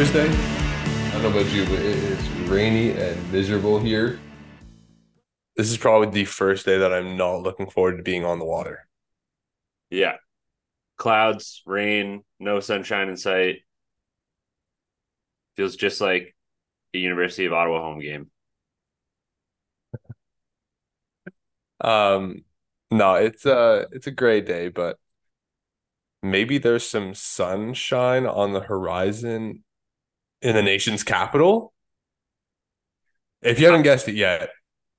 It's a Thursday. I don't know about you, but it is rainy and miserable here. This is probably the first day that I'm not looking forward to being on the water. Yeah. Clouds, rain, no sunshine in sight. Feels just like a University of Ottawa home game. Um, no, it's a it's a gray day, but maybe there's some sunshine on the horizon in the nation's capital. If you haven't guessed it yet,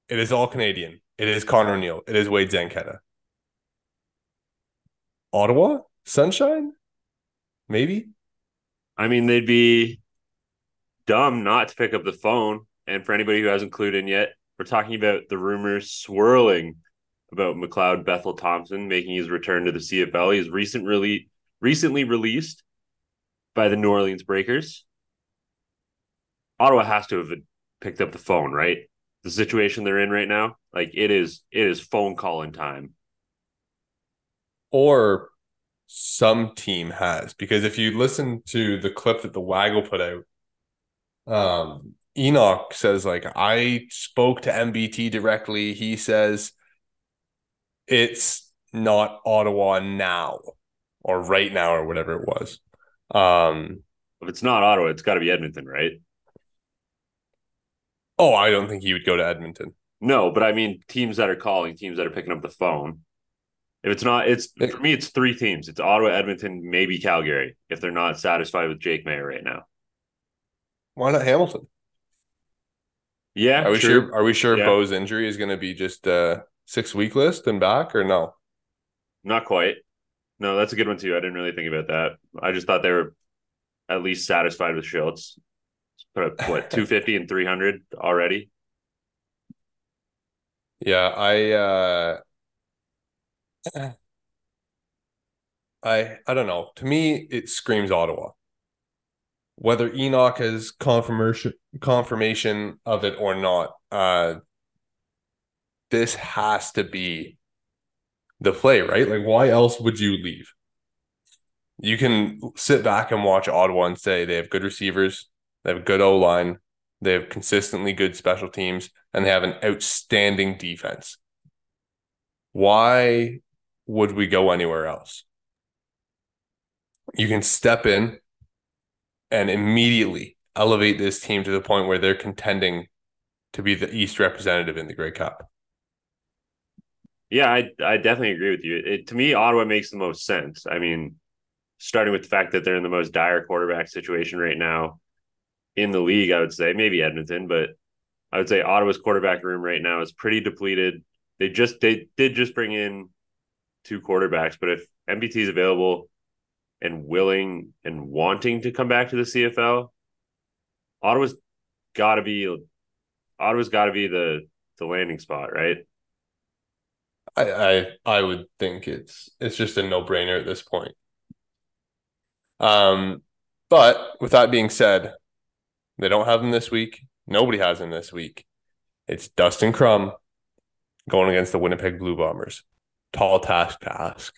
it is all Canadian. It is Connor O'Neill. It is Wade Zanketta. Ottawa? Sunshine? Maybe? I mean, they'd be dumb not to pick up the phone. And for anybody who hasn't clued in yet, we're talking about the rumors swirling about McLeod Bethel Thompson making his return to the CFL. He's recent really recently released by the New Orleans Breakers. Ottawa has to have picked up the phone, right? The situation they're in right now, like it is, it is phone calling time. Or some team has, because if you listen to the clip that the Waggle put out, um, Enoch says like I spoke to MBT directly. He says it's not Ottawa now or right now or whatever it was. Um, if it's not Ottawa, it's got to be Edmonton, right? Oh, I don't think he would go to Edmonton. No, but I mean teams that are calling, teams that are picking up the phone. If it's not, it's it, for me, it's three teams. It's Ottawa, Edmonton, maybe Calgary. If they're not satisfied with Jake Maier right now, why not Hamilton? Yeah, are we true. sure? Are we sure yeah. Bo's injury is going to be just a six week list and back, or no? Not quite. No, that's a good one too. I didn't really think about that. I just thought they were at least satisfied with Shiltz. What two fifty and three hundred already. Yeah, I uh I I don't know. To me, it screams Ottawa. Whether Enoch has confirmation confirmation of it or not, uh this has to be the play, right? Like, why else would you leave? You can sit back and watch Ottawa and say they have good receivers, they have a good O line, they have consistently good special teams, and they have an outstanding defense. Why would we go anywhere else? You can step in and immediately elevate this team to the point where they're contending to be the East representative in the Grey Cup. Yeah, I I definitely agree with you. It, to me, Ottawa makes the most sense. I mean, starting with the fact that they're in the most dire quarterback situation right now in the league, I would say maybe Edmonton, but I would say Ottawa's quarterback room right now is pretty depleted. They just they did just bring in two quarterbacks, but if MBT is available and willing and wanting to come back to the CFL, Ottawa's got to be Ottawa's got to be the the landing spot, right? I, I I would think it's it's just a no brainer at this point. Um, but with that being said, they don't have him this week. Nobody has him this week. It's Dustin Crum going against the Winnipeg Blue Bombers. Tall task to ask.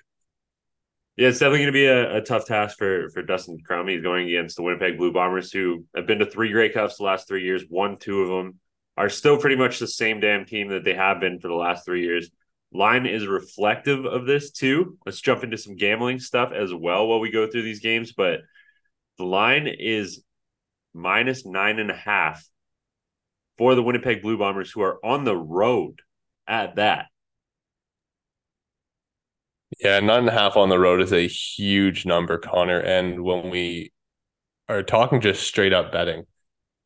Yeah, it's definitely going to be a, a, tough task for for Dustin Crum. He's going against the Winnipeg Blue Bombers, who have been to three Grey Cups the last three years. Won two of them. Are still pretty much the same damn team that they have been for the last three years. Line is reflective of this too. Let's jump into some gambling stuff as well while we go through these games. But the line is minus nine and a half for the Winnipeg Blue Bombers, who are on the road at that. Yeah, nine and a half on the road is a huge number, Connor. And when we are talking just straight up betting,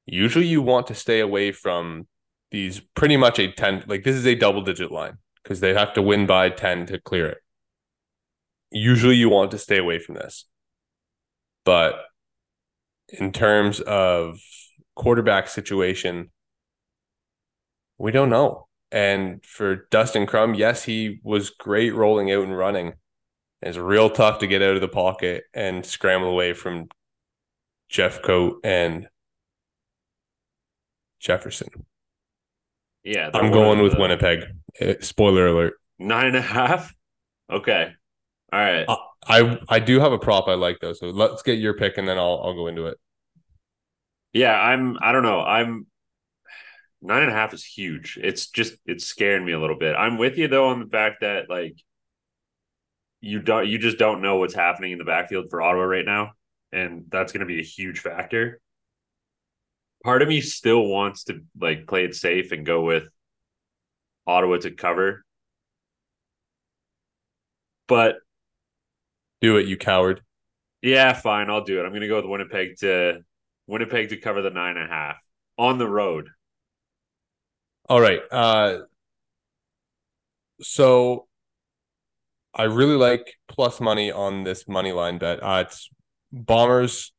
usually you want to stay away from these pretty much a 10, like this is a double digit line because they have to win by 10 to clear it. Usually you want to stay away from this. But in terms of quarterback situation, we don't know. And for Dustin Crum, yes, he was great rolling out and running. It's real tough to get out of the pocket and scramble away from Jeffcoat and Jefferson. Yeah, I'm going with. Winnipeg. Eh, spoiler alert. Nine and a half. Okay. All right. I I do have a prop I like though, so let's get your pick and then I'll I'll go into it. Yeah, I'm. I don't know. I'm nine and a half is huge. It's just it's scaring me a little bit. I'm with you though on the fact that like you don't you just don't know what's happening in the backfield for Ottawa right now, and that's going to be a huge factor. Part of me still wants to like play it safe and go with Ottawa to cover, but Do it, you coward. yeah, fine, I'll do it. I'm going to go with Winnipeg to Winnipeg to cover the nine and a half on the road. All right. Uh, so I really like plus money on this money line bet. Uh, it's Bombers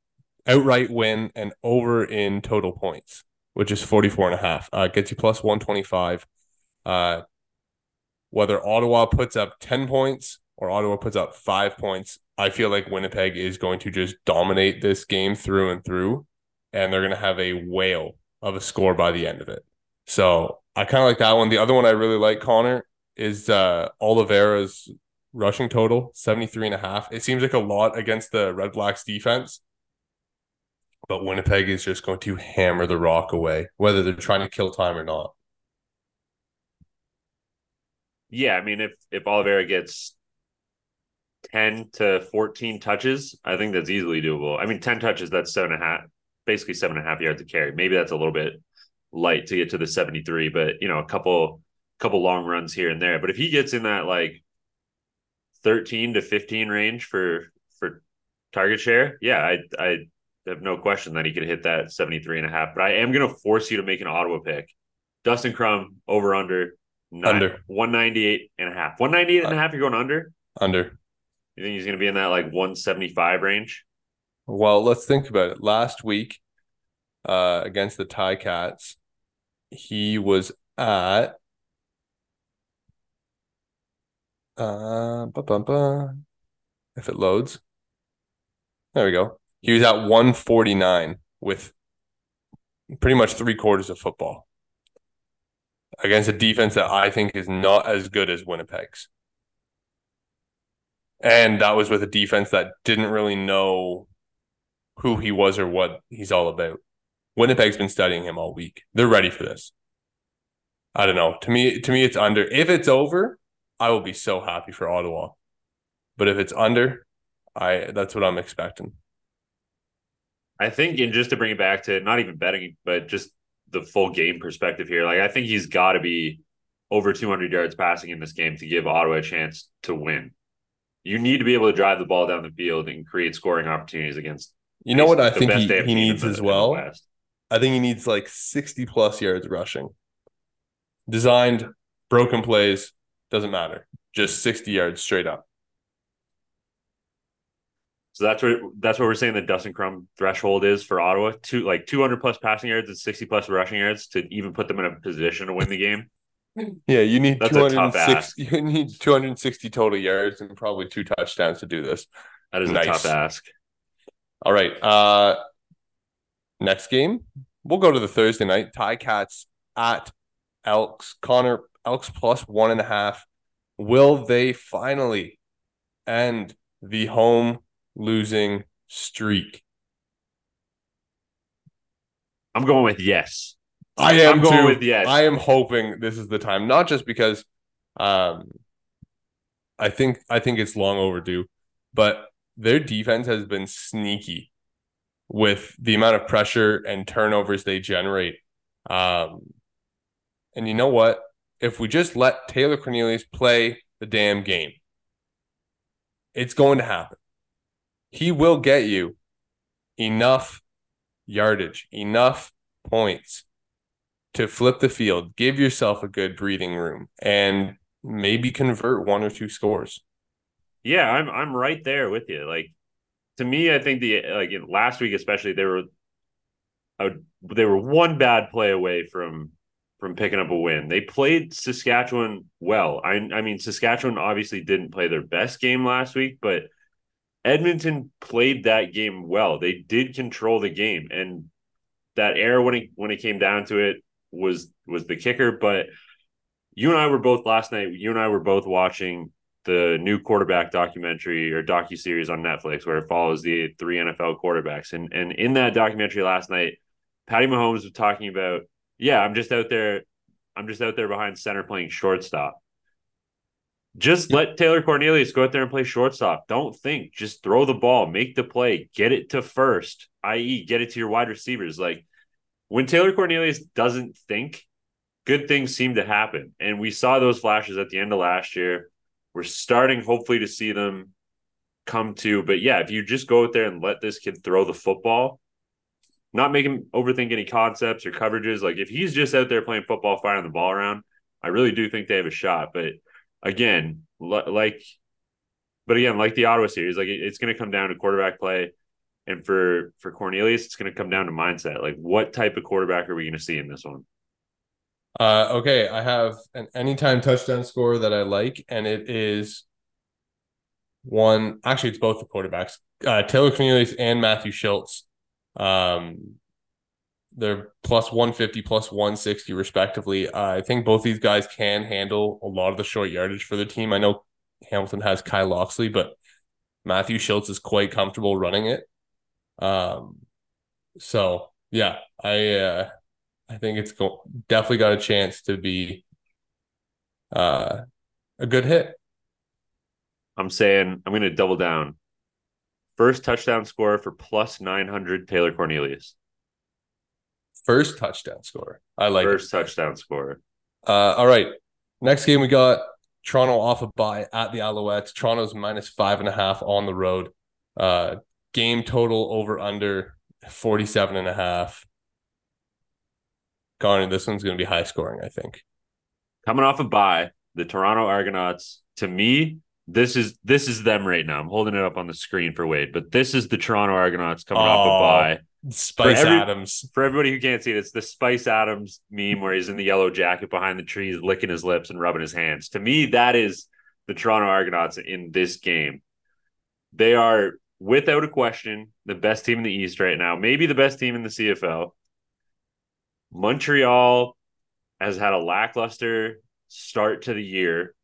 outright win and over in total points, which is 44 and a half. Uh, gets you plus 125. Uh, whether Ottawa puts up 10 points or Ottawa puts up five points, I feel like Winnipeg is going to just dominate this game through and through, and they're going to have a whale of a score by the end of it. So I kind of like that one. The other one I really like, Connor, is uh, Oliveira's rushing total, 73 and a half. It seems like a lot against the Red Blacks defense, but Winnipeg is just going to hammer the rock away, whether they're trying to kill time or not. Yeah, I mean if if Oliveira gets 10 to 14 touches, I think that's easily doable. I mean, 10 touches, that's seven and a half, basically seven and a half yards to carry. Maybe that's a little bit light to get to the 73, but you know, a couple couple long runs here and there. But if he gets in that like 13 to 15 range for for target share, yeah, I I have no question that he could hit that 73 and a half. But I am gonna force you to make an Ottawa pick. Dustin Crum over under nine, Under. 198 and a half. 198 and a uh, half, you're going under? Under. You think he's going to be in that like 175 range? Well, let's think about it. Last week, uh, against the Tie Cats, he was at uh, if it loads. There we go. He was at 149 with pretty much three quarters of football against a defense that I think is not as good as Winnipeg's. And that was with a defense that didn't really know who he was or what he's all about. Winnipeg's been studying him all week. They're ready for this. I don't know. To me, to me, it's under. If it's over, I will be so happy for Ottawa. But if it's under, I that's what I'm expecting. I think, and just to bring it back to not even betting, but just the full game perspective here, like I think he's got to be over 200 yards passing in this game to give Ottawa a chance to win. You need to be able to drive the ball down the field and create scoring opportunities against. You know what I think he, he needs as well? I think he needs like 60 plus yards rushing. Designed, broken plays, doesn't matter. Just 60 yards straight up. So that's what that's what we're saying the Dustin Crum threshold is for Ottawa. Two like 200 plus passing yards and 60 plus rushing yards to even put them in a position to win the game. Yeah, you need That's 260 you need 260 total yards and probably two touchdowns to do this. That is Nice. a tough ask. All right. Uh next game. We'll go to the Thursday night. Tie Cats at Elks. Connor, Elks plus one and a half. Will they finally end the home losing streak? I'm going with yes. I am I'm going too. with yes. I am hoping this is the time, not just because um I think I think it's long overdue, but their defense has been sneaky with the amount of pressure and turnovers they generate. Um and you know what? If we just let Taylor Cornelius play the damn game, it's going to happen. He will get you enough yardage, enough points to flip the field, give yourself a good breathing room, and maybe convert one or two scores. Yeah, I'm I'm right there with you. Like to me, I think the like last week especially they were a, they were one bad play away from from picking up a win. They played Saskatchewan well. I I mean Saskatchewan obviously didn't play their best game last week, but Edmonton played that game well. They did control the game and that error when it when it came down to it was was the kicker, but you and I were both last night. You and I were both watching the new quarterback documentary or docu series on Netflix where it follows the three NFL quarterbacks. And and in that documentary last night, Patty Mahomes was talking about, yeah, I'm just out there, I'm just out there behind center playing shortstop. Just let Taylor Cornelius go out there and play shortstop. Don't think, just throw the ball, make the play, get it to first, i.e., get it to your wide receivers. Like when Taylor Cornelius doesn't think, good things seem to happen. And we saw those flashes at the end of last year. We're starting, hopefully, to see them come to. But yeah, if you just go out there and let this kid throw the football, not make him overthink any concepts or coverages, like if he's just out there playing football, firing the ball around, I really do think they have a shot. But again, like, but again, like the Ottawa series, like it's going to come down to quarterback play. And for for Cornelius, it's going to come down to mindset. Like, what type of quarterback are we going to see in this one? Uh, okay, I have an anytime touchdown score that I like, and it is one. Actually, it's both the quarterbacks, uh, Taylor Cornelius and Matthew Shiltz. Um, they're plus 150, plus 160, respectively. Uh, I think both these guys can handle a lot of the short yardage for the team. I know Hamilton has Kai Locksley, but Matthew Shiltz is quite comfortable running it. Um, so yeah, I uh, I think it's go- definitely got a chance to be uh, a good hit. I'm saying I'm going to double down. First touchdown score for plus 900 Taylor Cornelius. First touchdown score. I like First it. touchdown score. Uh, all right. Next game we got Toronto off a bye at the Alouettes. Toronto's minus five and a half on the road. Uh, game total over under 47 and a half. Garner, this one's going to be high scoring, I think. Coming off a bye, the Toronto Argonauts, to me, this is this is them right now. I'm holding it up on the screen for Wade, but this is the Toronto Argonauts coming oh, off a oh, bye. Spice every, Adams. For everybody who can't see it, it's the Spice Adams meme where he's in the yellow jacket behind the trees, licking his lips and rubbing his hands. To me, that is the Toronto Argonauts in this game. They are, without a question, the best team in the East right now, maybe the best team in the CFL. Montreal has had a lackluster start to the year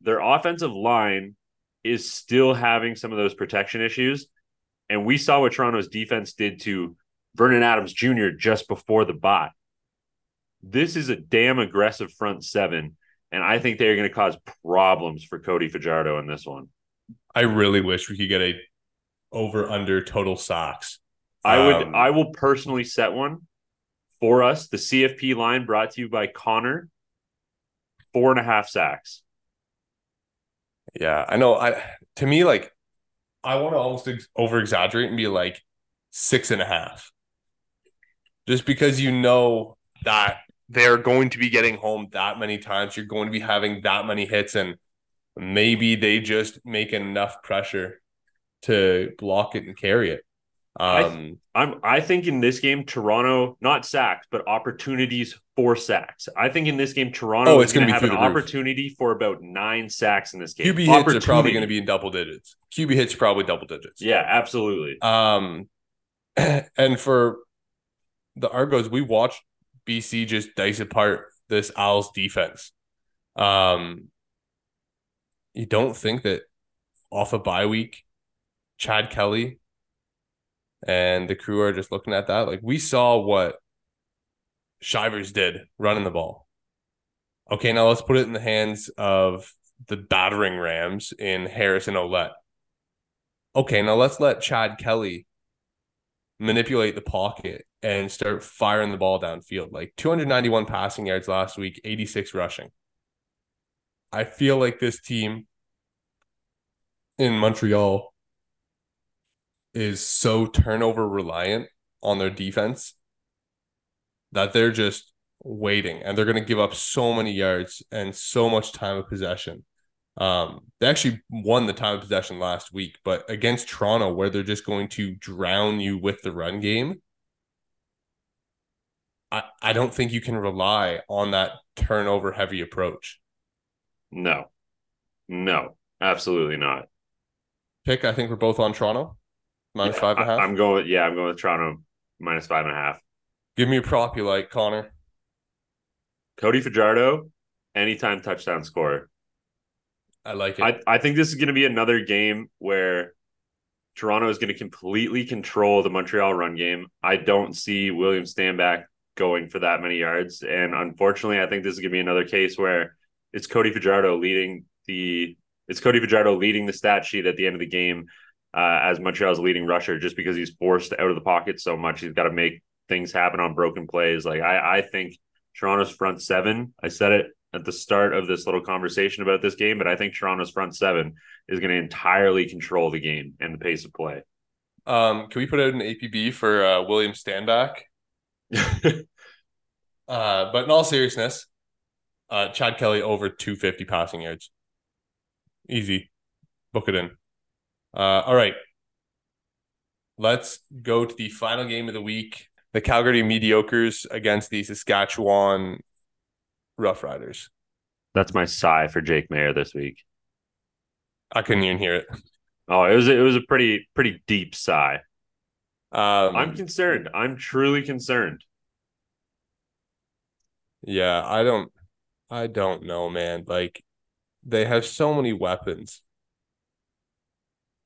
their offensive line is still having some of those protection issues. And we saw what Toronto's defense did to Vernon Adams Jr. just before the bot. This is a damn aggressive front seven, and I think they're going to cause problems for Cody Fajardo in this one. I really wish we could get a over under total socks. I would um, I will personally set one for us. The CFP line brought to you by Connor. Four and a half sacks. Yeah, I know. I to me, like, I want to almost ex- over exaggerate and be like six and a half, just because you know that they're going to be getting home that many times. You're going to be having that many hits, and maybe they just make enough pressure to block it and carry it. Um, I, am I think in this game, Toronto not sacks, but opportunities for sacks. I think in this game, Toronto oh, it's going to have an opportunity for about nine sacks in this game. QB hits are probably going to be in double digits. QB hits probably double digits. Yeah, absolutely. Um, and for the Argos, we watched BC just dice apart this Als defense. Um, you don't think that off a bye week, Chad Kelly and the crew are just looking at that. Like we saw what Shivers did running the ball. Okay, now let's put it in the hands of the battering Rams in Harris and Ouellette. Okay, now let's let Chad Kelly manipulate the pocket and start firing the ball downfield. Like 291 passing yards last week, 86 rushing. I feel like this team in Montreal is so turnover reliant on their defense that they're just waiting and they're going to give up so many yards and so much time of possession. Um, they actually won the time of possession last week, but against Toronto, where they're just going to drown you with the run game, I, I don't think you can rely on that turnover heavy approach. No, no, absolutely not. Pick, I think we're both on Toronto. Minus yeah, five and a half. I'm going. Yeah, I'm going with Toronto minus five and a half. Give me a prop you like, Connor. Cody Fajardo, anytime touchdown scorer. I like it. I, I think this is going to be another game where Toronto is going to completely control the Montreal run game. I don't see William Stanback going for that many yards. And unfortunately, I think this is going to be another case where it's Cody Fajardo leading the it's Cody Fajardo leading the stat sheet at the end of the game uh, as Montreal's leading rusher just because he's forced out of the pocket so much. He's got to make things happen on broken plays. Like I, I think Toronto's front seven, I said it at the start of this little conversation about this game, but I think Toronto's front seven is going to entirely control the game and the pace of play. Um, can we put out an APB for uh, William Stanback? uh, but in all seriousness, uh, Chad Kelly over 250 passing yards. Easy. Book it in. Uh, all right. Let's go to the final game of the week. The Calgary Mediocres against the Saskatchewan Roughriders. That's my sigh for Jake Maier this week. I couldn't even hear it. Oh, it was it was a pretty pretty deep sigh. Um, I'm concerned. I'm truly concerned. Yeah, I don't I don't know, man. Like they have so many weapons.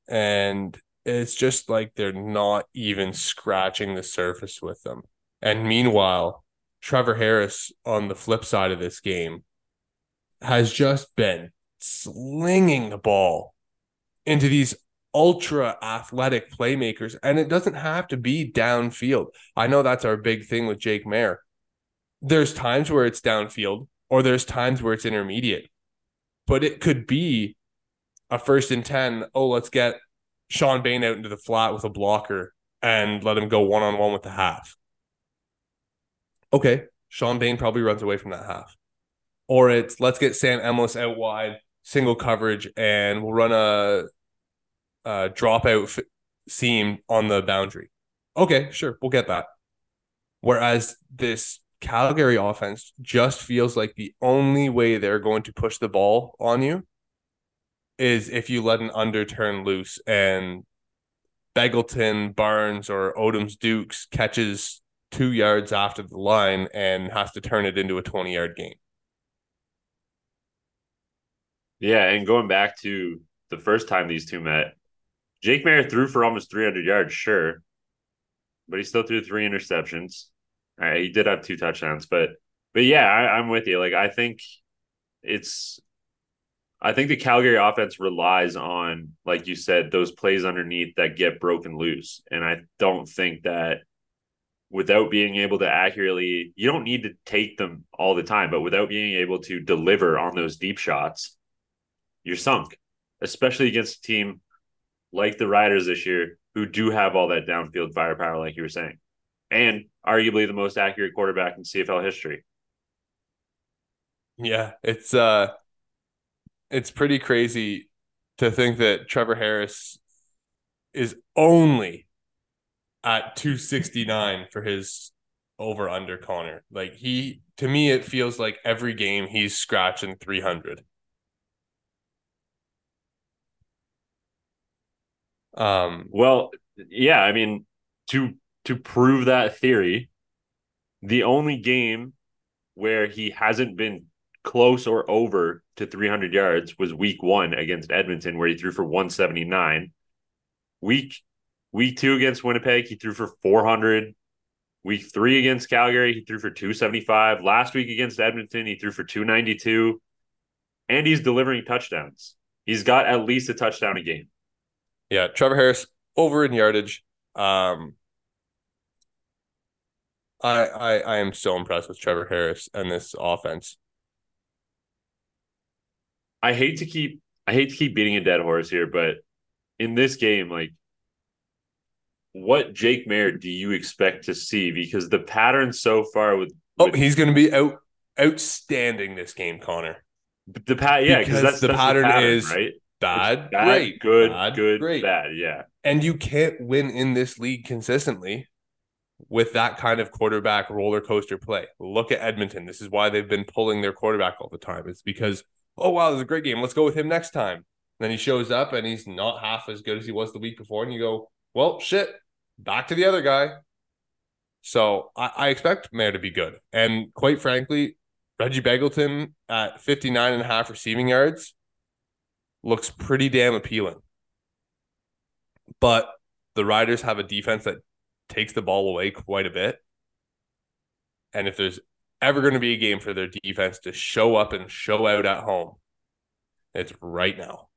And it's just like they're not even scratching the surface with them. And meanwhile, Trevor Harris on the flip side of this game has just been slinging the ball into these ultra athletic playmakers. And it doesn't have to be downfield. I know that's our big thing with Jake Maier. There's times where it's downfield or there's times where it's intermediate, but it could be a first and 10. Oh, let's get Shawn Bane out into the flat with a blocker and let him go one on one with the half. Okay. Shawn Bane probably runs away from that half. Or it's let's get Sam Emilus out wide, single coverage, and we'll run a uh, dropout f- seam on the boundary. Okay, sure, we'll get that. Whereas this Calgary offense just feels like the only way they're going to push the ball on you is if you let an under turn loose and Begelton, Barnes, or Odoms Dukes catches two yards after the line and has to turn it into a 20 yard game. Yeah, and going back to the first time these two met, Jake Maier threw for almost 300 yards, sure, but he still threw three interceptions. Right, he did have two touchdowns, but but yeah, I, I'm with you. Like I think it's I think the Calgary offense relies on, like you said, those plays underneath that get broken loose. And I don't think that without being able to accurately, you don't need to take them all the time, but without being able to deliver on those deep shots, you're sunk, especially against a team like the Riders this year, who do have all that downfield firepower, like you were saying, and arguably the most accurate quarterback in CFL history. Yeah, it's uh it's pretty crazy to think that Trevor Harris is only at 269 for his over under Connor. Like he to me it feels like every game he's scratching 300. Um, well, yeah, I mean, to to prove that theory, the only game where he hasn't been close or over to 300 yards was week 1 against Edmonton where he threw for 179. Week week 2 against Winnipeg, he threw for 400. Week 3 against Calgary, he threw for 275. Last week against Edmonton, he threw for 292. And he's delivering touchdowns. He's got at least a touchdown a game. Yeah, Trevor Harris over in yardage. Um, I I I am so impressed with Trevor Harris and this offense. I hate to keep I hate to keep beating a dead horse here, but in this game, like what Jake Maier do you expect to see? Because the pattern so far with, oh, he's going to be out outstanding this game, Connor. The pat, yeah, because that's the that's pattern, the pattern is right. bad, Bad, great, good, bad, good, great. bad. Yeah, and you can't win in this league consistently with that kind of quarterback roller coaster play. Look at Edmonton. This is why they've been pulling their quarterback all the time. It's because oh wow, this is a great game. Let's go with him next time. And then he shows up and he's not half as good as he was the week before, and you go, well, shit, back to the other guy. So I, I expect Maier to be good. And quite frankly, Reggie Begelton at 59 and a half receiving yards looks pretty damn appealing. but the Riders have a defense that takes the ball away quite a bit. And if there's ever going to be a game for their defense to show up and show out at home, it's right now.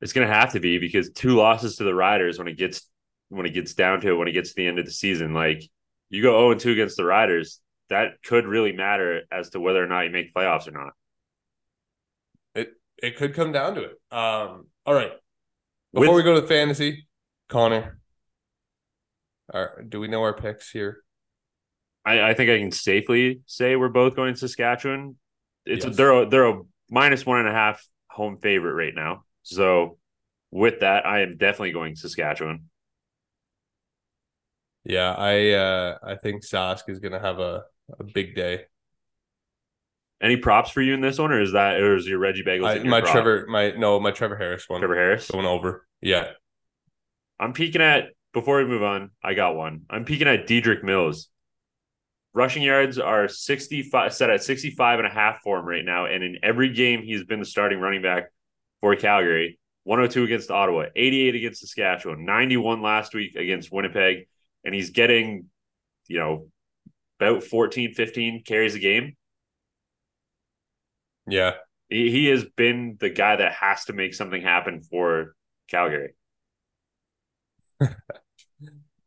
It's going to have to be because two losses to the Riders when it gets when it gets down to it when it gets to the end of the season, like you go 0 and 2 against the Riders, that could really matter as to whether or not you make playoffs or not. It it could come down to it. Um, all right. Before With, we go to fantasy, Connor, are, do we know our picks here? I, I think I can safely say we're both going to Saskatchewan. It's yes. a, they're a, they're a minus one and a half home favorite right now. So with that, I am definitely going Saskatchewan. Yeah, I uh I think Sask is gonna have a, a big day. Any props for you in this one, or is that or is your Reggie Bagels? I, my prop? Trevor, my no, my Trevor Harris one. Trevor Harris going over. Yeah, I'm peeking at. Before we move on, I got one. I'm peeking at Dedrick Mills. Rushing yards are 65 set at 65 and a half for him right now. And in every game, he's been the starting running back for Calgary. 102 against Ottawa, 88 against Saskatchewan, 91 last week against Winnipeg. And he's getting, you know, about 14, 15 carries a game. Yeah. He, he has been the guy that has to make something happen for Calgary.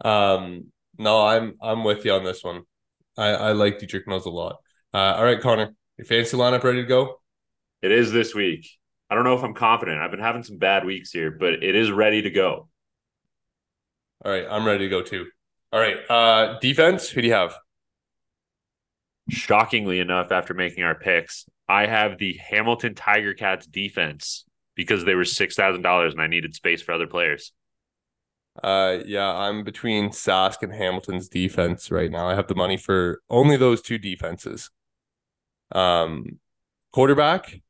um, no, I'm I'm with you on this one. I, I like Dedrick Mills a lot. Uh, all right, Connor, your fantasy lineup ready to go? It is this week. I don't know if I'm confident. I've been having some bad weeks here, but it is ready to go. All right, I'm ready to go too. All right, uh, defense. Who do you have? Shockingly enough, after making our picks, I have the Hamilton Tiger Cats defense because they were six thousand dollars and I needed space for other players. Uh, yeah, I'm between Sask and Hamilton's defense right now. I have the money for only those two defenses. Um, quarterback.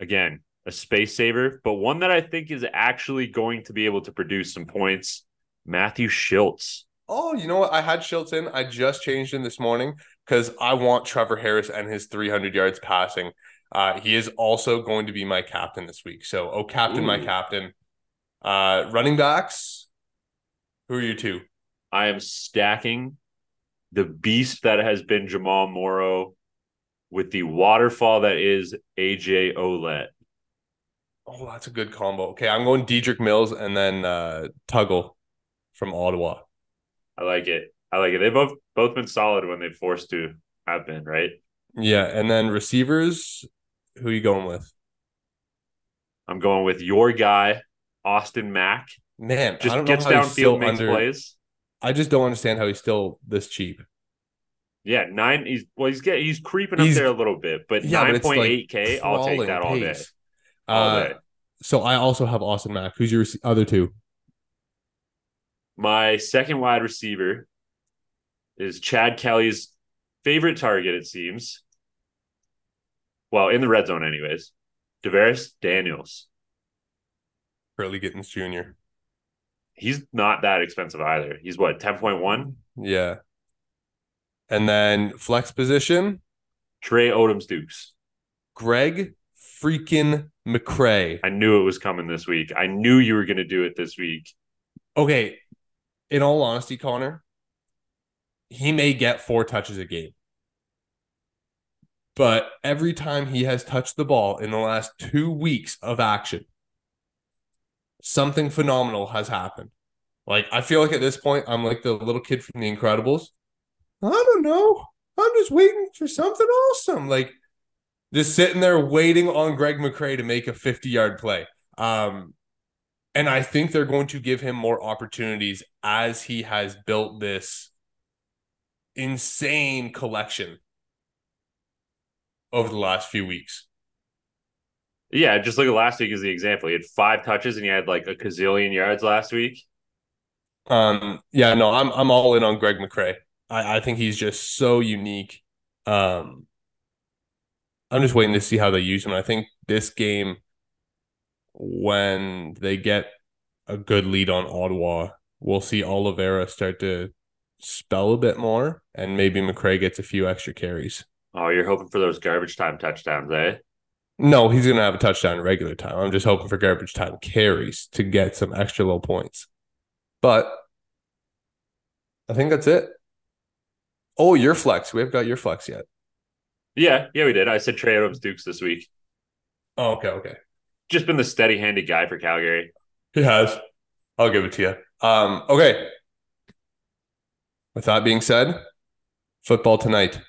Again, a space saver, but one that I think is actually going to be able to produce some points. Matthew Shiltz. Oh, you know what? I had Shiltz in. I just changed him this morning because I want Trevor Harris and his 300 yards passing. Uh, he is also going to be my captain this week. So, oh, captain, Ooh. my captain. Uh, running backs. Who are you two? I am stacking the beast that has been Jamal Morrow with the waterfall that is AJ Ouellette. Oh, that's a good combo. Okay, I'm going Dedrick Mills and then uh, Tuggle from Ottawa. I like it. I like it. They've both both been solid when they've forced to have been, right? Yeah, and then receivers, who are you going with? I'm going with your guy, Austin Mack. Man, just gets downfield, makes under, plays. I just don't understand how he's still this cheap. Yeah, nine. He's well, he's getting he's creeping he's, up there a little bit, but yeah, nine point eight k. I'll take that all day. All uh, day. So I also have Austin Mack. Who's your other two? My second wide receiver is Chad Kelly's favorite target. It seems. Well, in the red zone, anyways. DaVaris Daniels. Kurleigh Gittens Jr. He's not that expensive either. He's what, 10.1? Yeah. And then flex position. Trey Odoms Dukes. Greg freaking McCrae. I knew it was coming this week. I knew you were going to do it this week. Okay. In all honesty, Connor, he may get four touches a game. But every time he has touched the ball in the last two weeks of action, something phenomenal has happened. Like I feel like at this point I'm like the little kid from The Incredibles. I don't know. I'm just waiting for something awesome. Like just sitting there waiting on Greg McCrae to make a 50 yard play. Um, and I think they're going to give him more opportunities as he has built this insane collection over the last few weeks. Yeah, just look at last week as the example. He had five touches and he had like a gazillion yards last week. Um, yeah, no, I'm I'm all in on Greg McCrae. I, I think he's just so unique. Um, I'm just waiting to see how they use him. I think this game, when they get a good lead on Ottawa, we'll see Oliveira start to spell a bit more, and maybe McCrae gets a few extra carries. Oh, you're hoping for those garbage time touchdowns, eh? No, he's gonna have a touchdown in regular time. I'm just hoping for garbage time carries to get some extra low points. But I think that's it. Oh, your flex. We haven't got your flex yet. Yeah, yeah, we did. I said Trey Odoms Dukes this week. Oh, okay, okay. Just been the steady handed guy for Calgary. He has. I'll give it to you. Um, okay. With that being said, football tonight,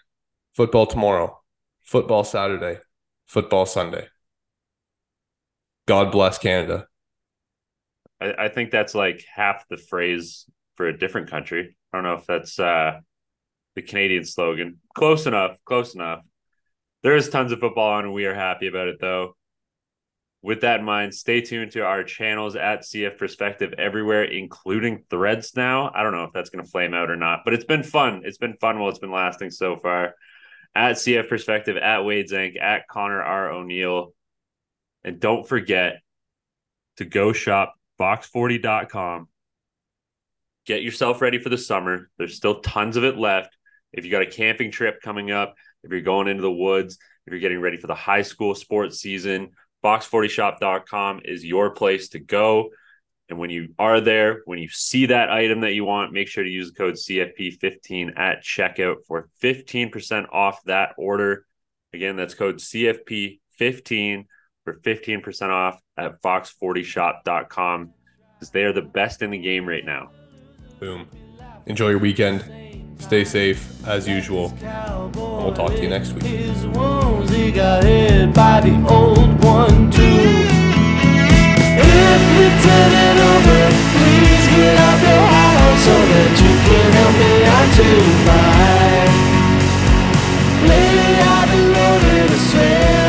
football tomorrow, football Saturday, football Sunday. God bless Canada. I, I think that's like half the phrase for a different country. I don't know if that's uh, the Canadian slogan. Close enough. Close enough. There is tons of football on, and we are happy about it, though. With that in mind, stay tuned to our channels at CF Perspective everywhere, including threads now. I don't know if that's going to flame out or not, but it's been fun. It's been fun while it's been lasting so far. At CF Perspective, at Wade Zank, at Connor R. O'Neill. And don't forget to go shop box40.com. Get yourself ready for the summer. There's still tons of it left. If you got a camping trip coming up, if you're going into the woods, if you're getting ready for the high school sports season, box40shop.com is your place to go. And when you are there, when you see that item that you want, make sure to use the code CFP15 at checkout for 15% off that order. Again, that's code CFP15 for 15% off at box40shop.com because they are the best in the game right now. Boom. Enjoy your weekend. Stay safe as usual. And we'll talk to you next week. We've over Please get out your house So that you can help me out tonight I've been loaded, to swear